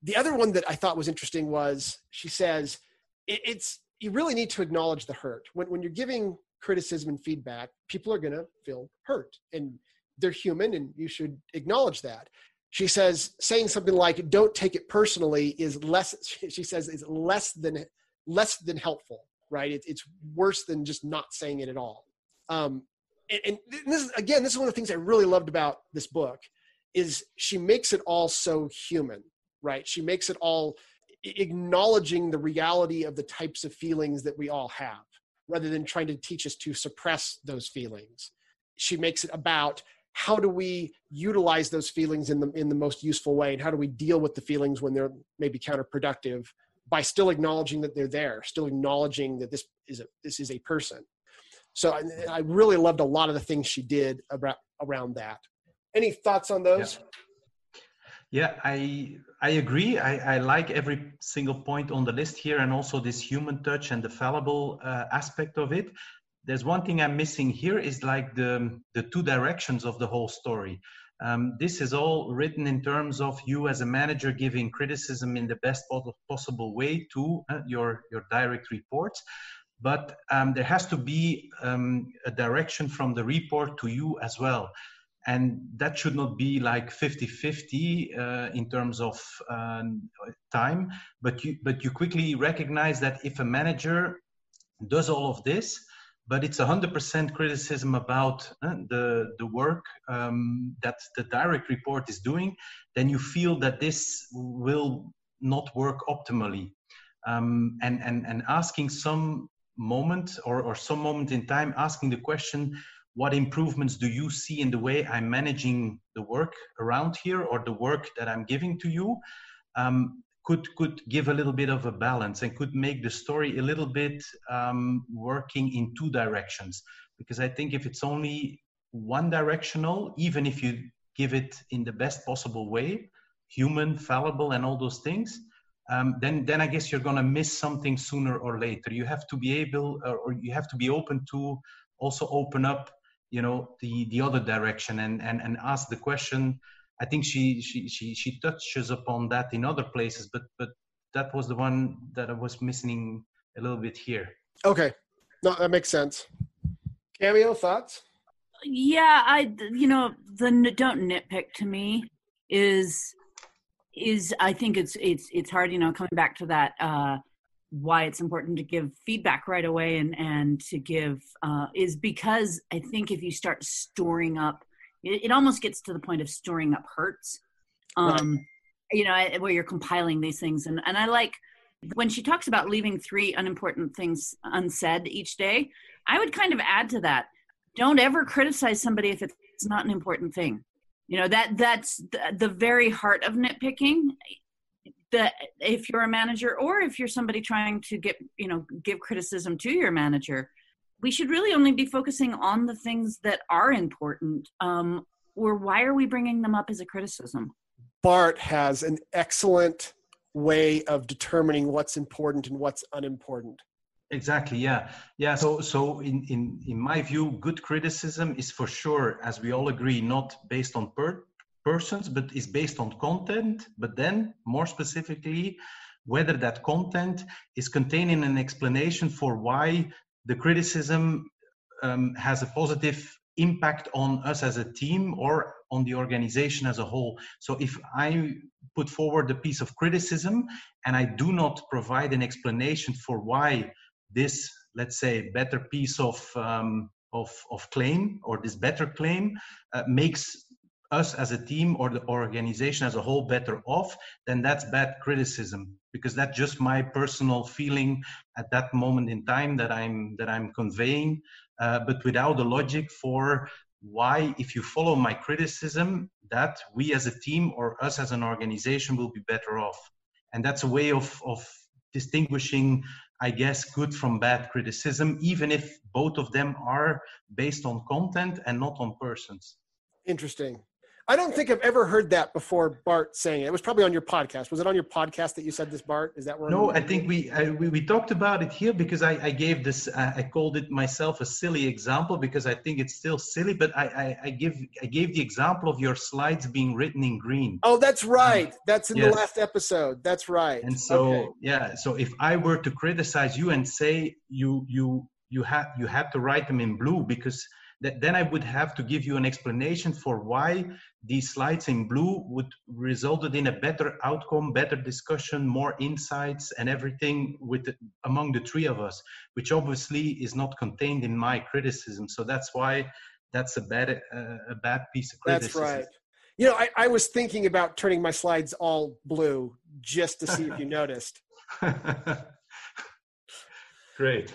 the other one that I thought was interesting was she says it, it's you really need to acknowledge the hurt when when you're giving criticism and feedback. People are going to feel hurt, and they're human, and you should acknowledge that. She says saying something like "Don't take it personally" is less. She says is less than less than helpful. Right? It, it's worse than just not saying it at all. Um, and, and this is again, this is one of the things I really loved about this book is she makes it all so human right? She makes it all acknowledging the reality of the types of feelings that we all have rather than trying to teach us to suppress those feelings. She makes it about how do we utilize those feelings in the in the most useful way and how do we deal with the feelings when they're maybe counterproductive by still acknowledging that they're there, still acknowledging that this is a this is a person. So I, I really loved a lot of the things she did about around that. Any thoughts on those? Yeah. Yeah, I I agree. I, I like every single point on the list here, and also this human touch and the fallible uh, aspect of it. There's one thing I'm missing here is like the the two directions of the whole story. Um, this is all written in terms of you as a manager giving criticism in the best possible way to uh, your your direct reports but um, there has to be um, a direction from the report to you as well and that should not be like 50-50 uh, in terms of um, time but you but you quickly recognize that if a manager does all of this but it's 100% criticism about uh, the the work um, that the direct report is doing then you feel that this will not work optimally. Um, and and and asking some moment or, or some moment in time asking the question what improvements do you see in the way I'm managing the work around here or the work that I'm giving to you? Um, could could give a little bit of a balance and could make the story a little bit um, working in two directions. Because I think if it's only one directional, even if you give it in the best possible way, human, fallible, and all those things, um, then then I guess you're gonna miss something sooner or later. You have to be able, or you have to be open to also open up you know the the other direction and and and ask the question. I think she she she she touches upon that in other places but but that was the one that i was missing a little bit here. Okay. No that makes sense. Cameo thoughts? Yeah i you know the don't nitpick to me is is I think it's it's it's hard, you know, coming back to that uh why it's important to give feedback right away and and to give uh is because I think if you start storing up it, it almost gets to the point of storing up hurts. Um right. you know, where you're compiling these things and and I like when she talks about leaving three unimportant things unsaid each day, I would kind of add to that. Don't ever criticize somebody if it's not an important thing you know that that's the, the very heart of nitpicking that if you're a manager or if you're somebody trying to get you know give criticism to your manager we should really only be focusing on the things that are important um, or why are we bringing them up as a criticism? Bart has an excellent way of determining what's important and what's unimportant. Exactly yeah. Yeah so so in in in my view good criticism is for sure as we all agree not based on per persons but is based on content but then more specifically whether that content is containing an explanation for why the criticism um, has a positive impact on us as a team or on the organization as a whole. So if i put forward a piece of criticism and i do not provide an explanation for why this, let's say, better piece of um, of, of claim or this better claim uh, makes us as a team or the organization as a whole better off, then that's bad criticism because that's just my personal feeling at that moment in time that I'm that I'm conveying, uh, but without the logic for why, if you follow my criticism, that we as a team or us as an organization will be better off, and that's a way of of distinguishing I guess, good from bad criticism, even if both of them are based on content and not on persons. Interesting. I don't think I've ever heard that before. Bart saying it. It was probably on your podcast. Was it on your podcast that you said this, Bart? Is that where? No, I think we, I, we, we talked about it here because I, I gave this. Uh, I called it myself a silly example because I think it's still silly. But I, I, I give I gave the example of your slides being written in green. Oh, that's right. That's in yes. the last episode. That's right. And so okay. yeah, so if I were to criticize you and say you you you had you had to write them in blue because that then I would have to give you an explanation for why these slides in blue would resulted in a better outcome, better discussion, more insights, and everything with the, among the three of us, which obviously is not contained in my criticism. So that's why that's a bad uh, a bad piece of criticism. That's right. You know, I, I was thinking about turning my slides all blue just to see if you noticed. Great.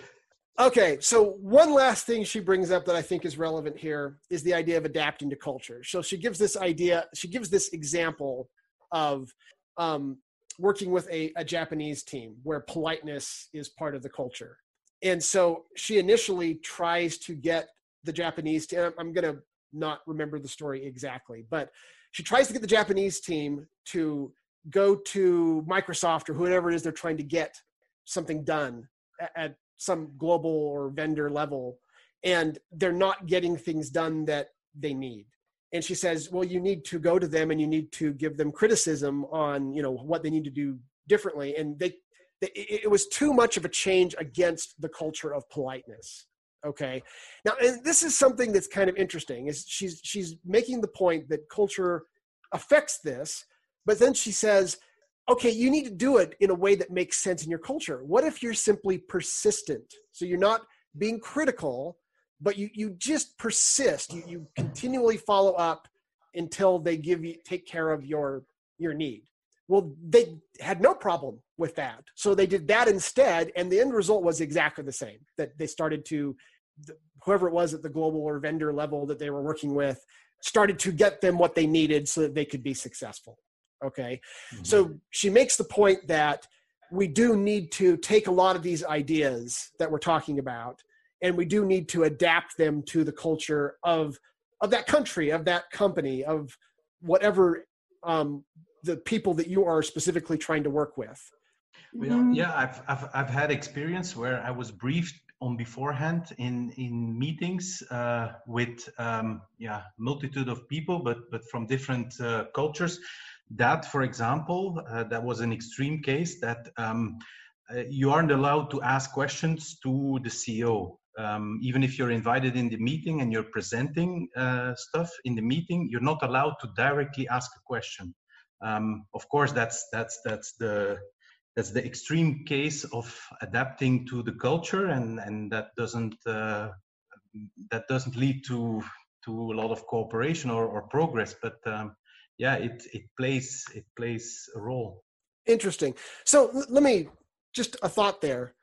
Okay, so one last thing she brings up that I think is relevant here is the idea of adapting to culture. So she gives this idea, she gives this example of um, working with a, a Japanese team where politeness is part of the culture. And so she initially tries to get the Japanese team, I'm going to not remember the story exactly, but she tries to get the Japanese team to go to Microsoft or whoever it is they're trying to get something done at some global or vendor level and they're not getting things done that they need. And she says well you need to go to them and you need to give them criticism on you know what they need to do differently. And they, they it was too much of a change against the culture of politeness okay? Now and this is something that's kind of interesting is she's she's making the point that culture affects this but then she says okay, you need to do it in a way that makes sense in your culture. What if you're simply persistent? So you're not being critical, but you, you just persist. You, you continually follow up until they give you take care of your your need. Well, they had no problem with that. So they did that instead, and the end result was exactly the same. That they started to whoever it was at the global or vendor level that they were working with started to get them what they needed so that they could be successful. Okay. Mm-hmm. So she makes the point that we do need to take a lot of these ideas that we're talking about and we do need to adapt them to the culture of of that country of that company of whatever um, the people that you are specifically trying to work with well, yeah I've, I've i've had experience where i was briefed on beforehand in in meetings uh, with um, yeah multitude of people but but from different uh, cultures that, for example, uh, that was an extreme case that um, uh, you aren't allowed to ask questions to the CEO. Um, even if you're invited in the meeting and you're presenting uh, stuff in the meeting, you're not allowed to directly ask a question. Um, of course, that's that's that's the that's the extreme case of adapting to the culture, and and that doesn't uh, that doesn't lead to to a lot of cooperation or, or progress. But um, yeah, it it plays it plays a role. Interesting. So l- let me just a thought there.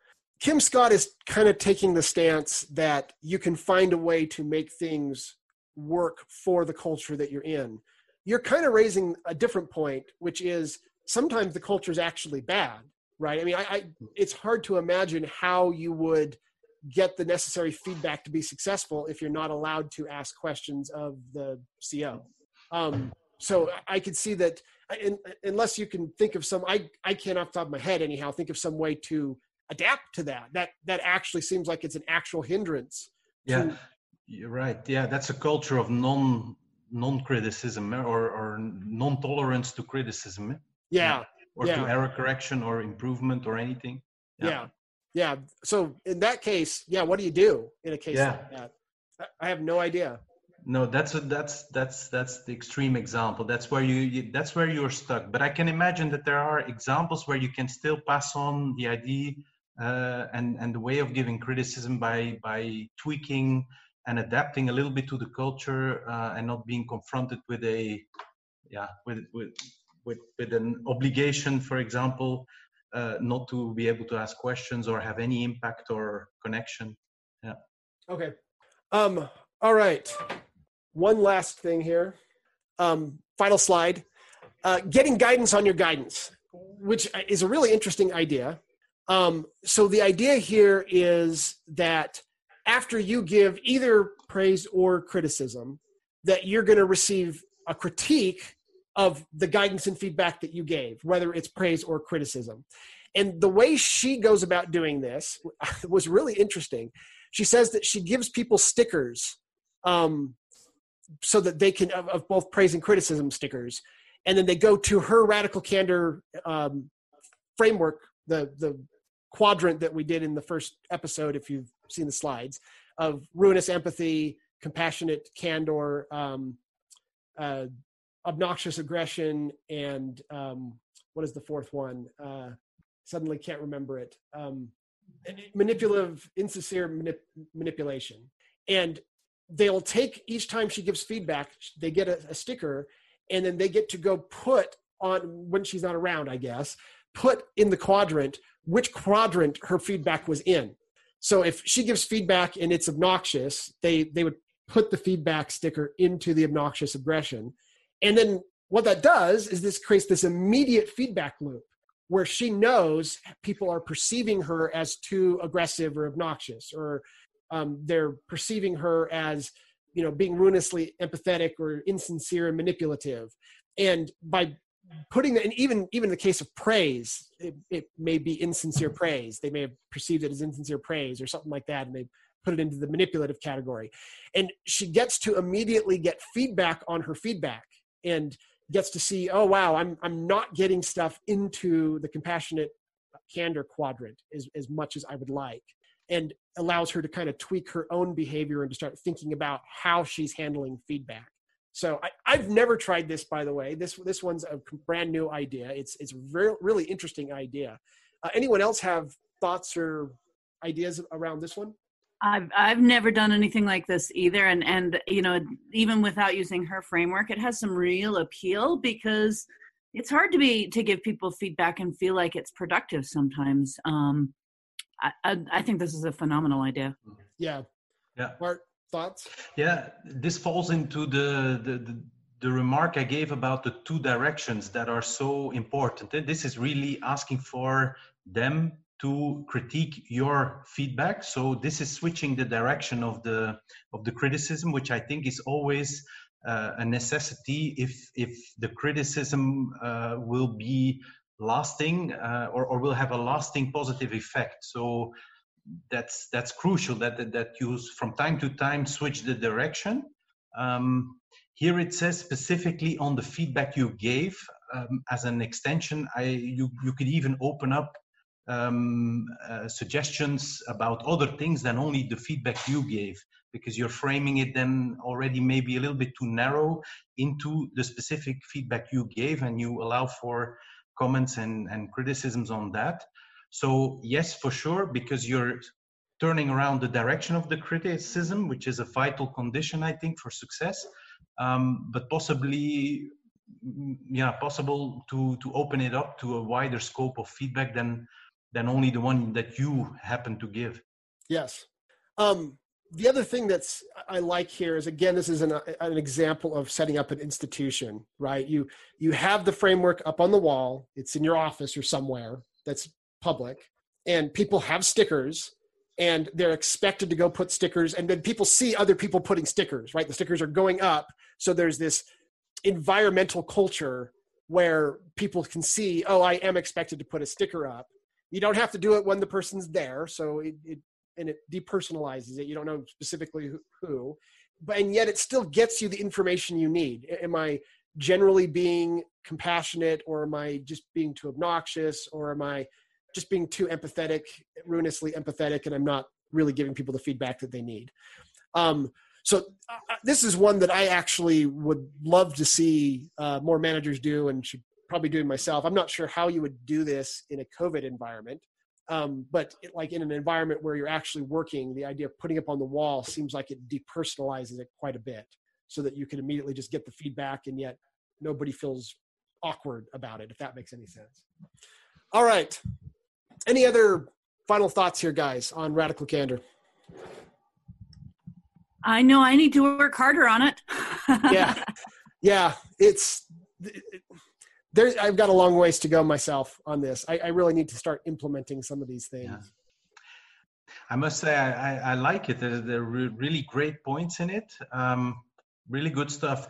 Kim Scott is kind of taking the stance that you can find a way to make things work for the culture that you're in. You're kind of raising a different point, which is sometimes the culture is actually bad, right? I mean, I, I it's hard to imagine how you would get the necessary feedback to be successful if you're not allowed to ask questions of the CEO. Um, so I could see that in, unless you can think of some, I, I can't off the top of my head anyhow, think of some way to adapt to that. That, that actually seems like it's an actual hindrance. Yeah, to, you're right. Yeah, that's a culture of non non-criticism eh, or, or non-tolerance to criticism. Eh? Yeah. Or yeah. to error correction or improvement or anything. Yeah. yeah. yeah. So in that case, yeah, what do you do in a case yeah. like that? I have no idea no that's a, that's that's that's the extreme example. That's where you, you, that's where you're stuck. But i can imagine that there are examples where you can still pass on the idea uh, and and the way of giving criticism by by tweaking and adapting a little bit to the culture uh, and not being confronted with a yeah with with with, with an obligation for example uh, not to be able to ask questions or have any impact or connection. Yeah. Okay. Um all right one last thing here. Um, final slide. Uh, getting guidance on your guidance, which is a really interesting idea. Um, so the idea here is that after you give either praise or criticism, that you're going to receive a critique of the guidance and feedback that you gave, whether it's praise or criticism. And the way she goes about doing this was really interesting. She says that she gives people stickers um, so that they can of, of, both praise and criticism stickers. And then they go to her radical candor um, framework the the quadrant that we did in the first episode if you've seen the slides of ruinous empathy compassionate candor um, uh, obnoxious aggression and um, what is the fourth one? Uh, suddenly can't remember it. Um, manipulative insincere manip- manipulation. And they'll take each time she gives feedback, they get a, a sticker, and then they get to go put on when she's not around, I guess, put in the quadrant which quadrant her feedback was in. So if she gives feedback and it's obnoxious, they they would put the feedback sticker into the obnoxious aggression. And then what that does is this creates this immediate feedback loop where she knows people are perceiving her as too aggressive or obnoxious or um, they're perceiving her as you know being ruinously empathetic or insincere and manipulative. And by putting that and even even the case of praise it, it may be insincere praise. They may have perceived it as insincere praise or something like that and they put it into the manipulative category. And she gets to immediately get feedback on her feedback and gets to see oh wow i'm i'm not getting stuff into the compassionate candor quadrant as, as much as i would like and allows her to kind of tweak her own behavior and to start thinking about how she's handling feedback. So I, have never tried this, by the way. This this one's a brand new idea. It's it's really interesting idea. Uh, anyone else have thoughts or ideas around this one? I've I've never done anything like this either, and and you know even without using her framework, it has some real appeal because it's hard to be to give people feedback and feel like it's productive sometimes. Um, I, I, think this is a phenomenal idea. Yeah. Yeah. Bart, thoughts? Yeah, this falls into the, the, the the remark I gave about the two directions that are so important. This is really asking for them to critique your feedback. So this is switching the direction of the of the criticism, which I think is always uh, a necessity if if the criticism uh, will be lasting uh, or, or will have a lasting positive effect. So that's that's crucial that that, that you from time to time switch the direction. Um, here it says specifically on the feedback you gave um, as an extension i you you could even open up um, uh, suggestions about other things than only the feedback you gave because you're framing it then already maybe a little bit too narrow into the specific feedback you gave and you allow for comments and, and criticisms on that. So yes for sure because you're turning around the direction of the criticism which is a vital condition i think for success. Um, but possibly mm, yeah possible to to open it up to a wider scope of feedback than than only the one that you happen to give. Yes. Um the other thing that's I like here is again, this is an, an example of setting up an institution, right? You you have the framework up on the wall. It's in your office or somewhere that's public, and people have stickers, and they're expected to go put stickers, and then people see other people putting stickers, right? The stickers are going up, so there's this environmental culture where people can see, oh, I am expected to put a sticker up. You don't have to do it when the person's there, so it, it and it depersonalizes it. You don't know specifically who, but and yet it still gets you the information you need. Am I generally being compassionate, or am I just being too obnoxious, or am I just being too empathetic, ruinously empathetic, and I'm not really giving people the feedback that they need? Um, so uh, this is one that I actually would love to see uh, more managers do, and should probably do myself. I'm not sure how you would do this in a COVID environment. Um, but it, like in an environment where you're actually working, the idea of putting up on the wall seems like it depersonalizes it quite a bit, so that you can immediately just get the feedback, and yet nobody feels awkward about it. If that makes any sense. All right. Any other final thoughts here, guys, on radical candor? I know I need to work harder on it. yeah, yeah. It's it, there i've got a long ways to go myself on this. I, I really need to start implementing some of these things. Yeah. i must say i, I, I like it. There, there, are really great points in it. Um, really good stuff.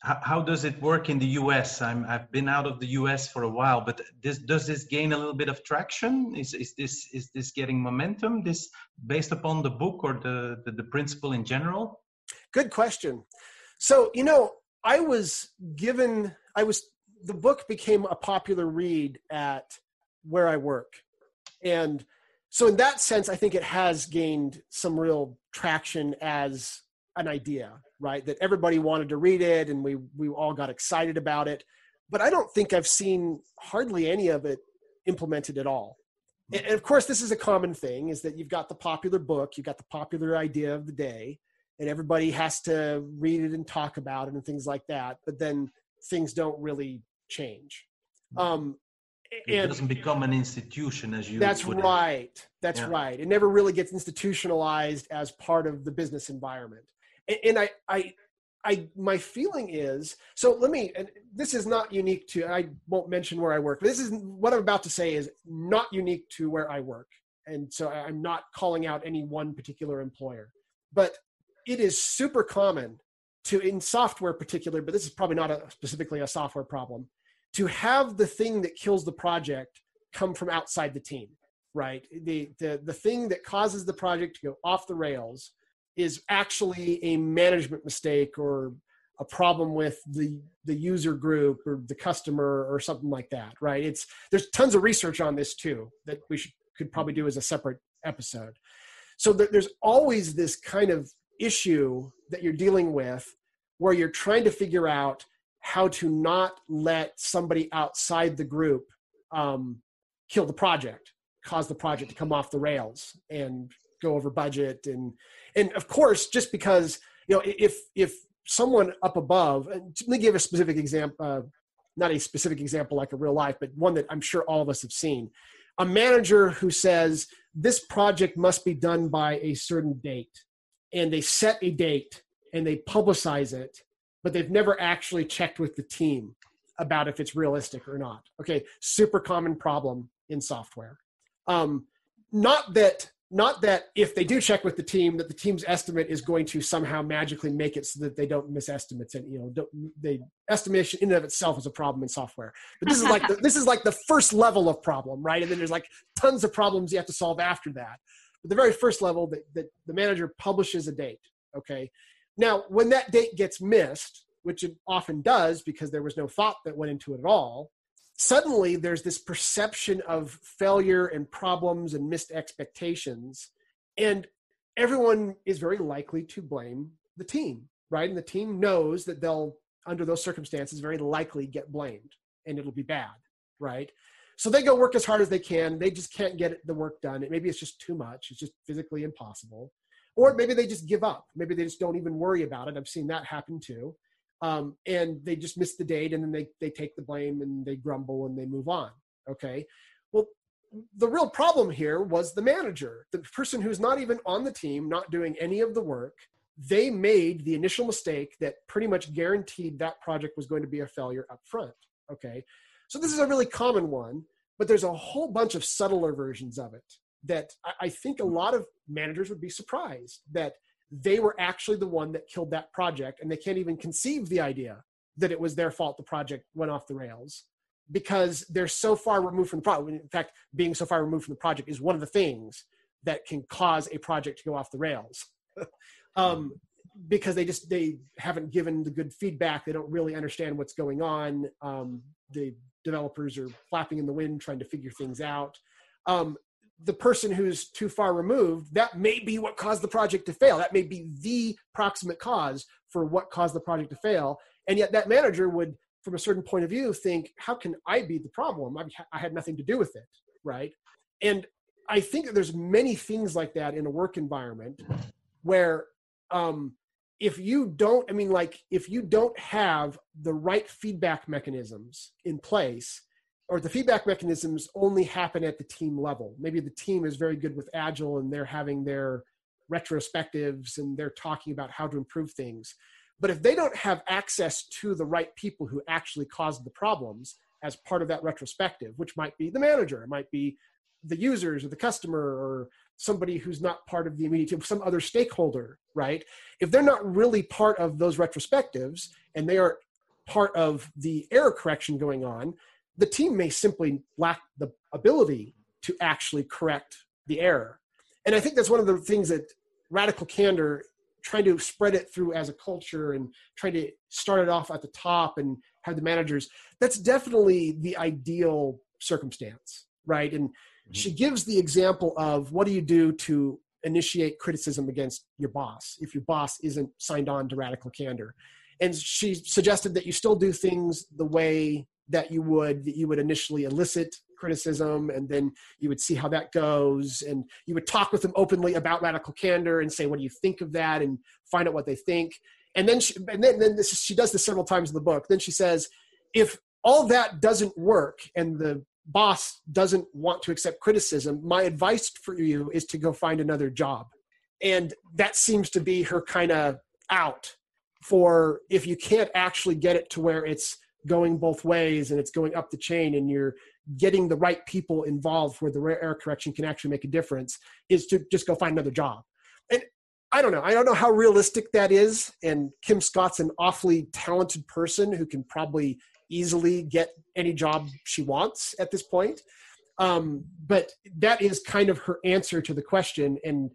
How, how, does it work in the us I'm, i've been out of the us for a while but this, does this gain a little bit of traction? Is, is this is this getting momentum this based upon the book or the, the, the principle in general? Good question. So you know i was given i was the book became a popular read at where I work. And so in that sense, I think it has gained some real traction as an idea, right? That everybody wanted to read it and we we all got excited about it. But I don't think I've seen hardly any of it implemented at all. And of course, this is a common thing is that you've got the popular book, you've got the popular idea of the day, and everybody has to read it and talk about it and things like that. But then things don't really change. Mm-hmm. Um, it and doesn't become an institution as you. That's right. It. That's yeah. right. It never really gets institutionalized as part of the business environment. And, and I, I, I, my feeling is so. Let me. And this is not unique to. I won't mention where I work. This is what I'm about to say is not unique to where I work, and so I'm not calling out any one particular employer. But it is super common to in software particular. But this is probably not a, specifically a software problem to have the thing that kills the project come from outside the team right? The, the the thing that causes the project to go off the rails is actually a management mistake or a problem with the the user group or the customer or something like that right? It's there's tons of research on this too that we should could probably do as a separate episode. So there's always this kind of issue that you're dealing with where you're trying to figure out how to not let somebody outside the group um, kill the project, cause the project to come off the rails and go over budget. And and of course just because you know if if someone up above let me give a specific example uh, not a specific example like a real life but one that i'm sure all of us have seen. A manager who says this project must be done by a certain date. And they set a date and they publicize it but they've never actually checked with the team about if it's realistic or not. Okay, super common problem in software. Um, not that not that if they do check with the team that the team's estimate is going to somehow magically make it so that they don't miss estimates and you know don't, they estimation in and of itself is a problem in software but this is like the, this is like the first level of problem right and then there's like tons of problems you have to solve after that but the very first level that, that the manager publishes a date okay now, when that date gets missed, which it often does because there was no thought that went into it at all, suddenly there's this perception of failure and problems and missed expectations. And everyone is very likely to blame the team, right? And the team knows that they'll, under those circumstances, very likely get blamed and it'll be bad, right? So they go work as hard as they can. They just can't get the work done. Maybe it's just too much. It's just physically impossible. Or maybe they just give up. Maybe they just don't even worry about it. I've seen that happen too. Um, and they just miss the date and then they, they take the blame and they grumble and they move on. Okay. Well, the real problem here was the manager, the person who's not even on the team, not doing any of the work. They made the initial mistake that pretty much guaranteed that project was going to be a failure up front. Okay. So this is a really common one, but there's a whole bunch of subtler versions of it that I, think a lot of managers would be surprised that they were actually the one that killed that project and they can't even conceive the idea that it was their fault the project went off the rails because they're so far removed from the project. In fact, being so far removed from the project is one of the things that can cause a project to go off the rails. um, because they just they haven't given the good feedback. They don't really understand what's going on. Um, the developers are flapping in the wind trying to figure things out. Um, the person who's too far removed, that may be what caused the project to fail. That may be the proximate cause for what caused the project to fail. And yet that manager would from a certain point of view think how can i be the problem I, I had nothing to do with it right and i think that there's many things like that in a work environment where um, if you don't i mean like if you don't have the right feedback mechanisms in place or the feedback mechanisms only happen at the team level maybe the team is very good with agile and they're having their retrospectives and they're talking about how to improve things but if they don't have access to the right people who actually caused the problems as part of that retrospective, which might be the manager, it might be the users or the customer or somebody who's not part of the immediate team, some other stakeholder, right? If they're not really part of those retrospectives and they are part of the error correction going on, the team may simply lack the ability to actually correct the error. And I think that's one of the things that radical candor trying to spread it through as a culture and trying to start it off at the top and have the managers that's definitely the ideal circumstance right and mm-hmm. she gives the example of what do you do to initiate criticism against your boss if your boss isn't signed on to radical candor and she suggested that you still do things the way that you would that you would initially elicit criticism and then you would see how that goes and you would talk with them openly about radical candor and say what do you think of that? and find out what they think. And then she, and then, then this, she does this several times in the book. Then she says if all that doesn't work and the boss doesn't want to accept criticism my advice for you is to go find another job. And that seems to be her kind of out for if you can't actually get it to where it's going both ways and it's going up the chain and you're getting the right people involved where the rare error correction can actually make a difference is to just go find another job. And I don't know. I don't know how realistic that is. And Kim Scott's an awfully talented person who can probably easily get any job she wants at this point. Um, but that is kind of her answer to the question. And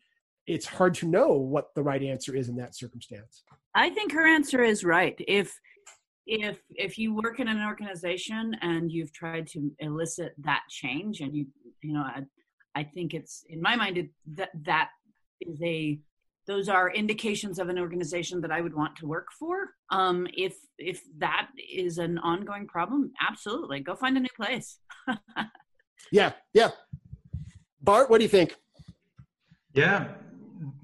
it's hard to know what the right answer is in that circumstance. I think her answer is right. If if if you work in an organization and you've tried to elicit that change and you you know i, I think it's in my mind it, that that is a those are indications of an organization that i would want to work for. Um if if that is an ongoing problem absolutely. Go find a new place. Yeah yeah. Bart what do you think? Yeah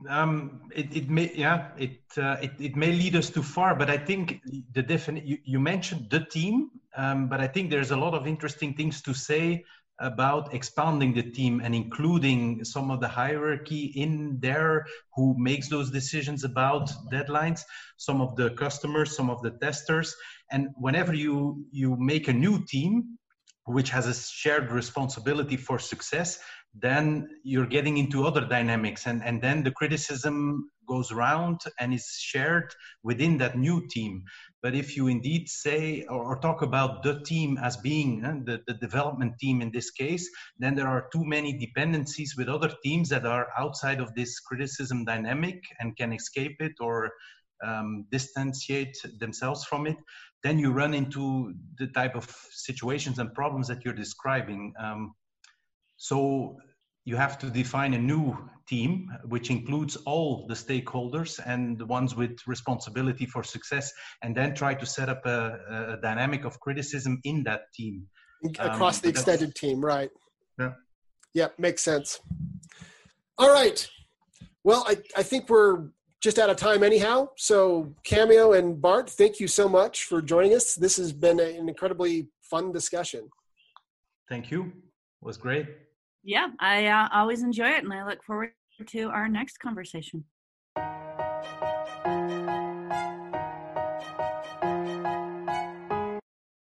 um, it, it may yeah it, uh, it it may lead us too far but i think the definite you, you mentioned the team um, but i think there's a lot of interesting things to say about expanding the team and including some of the hierarchy in there who makes those decisions about deadlines some of the customers some of the testers. And whenever you you make a new team which has a shared responsibility for success then you're getting into other dynamics. And, and then the criticism goes around and is shared within that new team. But if you indeed say or, or talk about the team as being uh, the, the development team in this case then there are too many dependencies with other teams that are outside of this criticism dynamic and can escape it or um, distantiate themselves from it then you run into the type of situations and problems that you're describing um, so you have to define a new team, which includes all the stakeholders and the ones with responsibility for success, and then try to set up a, a dynamic of criticism in that team. Across um, the extended team, right? Yeah. Yep, makes sense. All right. Well, I, I think we're just out of time anyhow. So, Cameo and Bart, thank you so much for joining us. This has been an incredibly fun discussion. Thank you. It was great. Yeah, I uh, always enjoy it, and I look forward to our next conversation.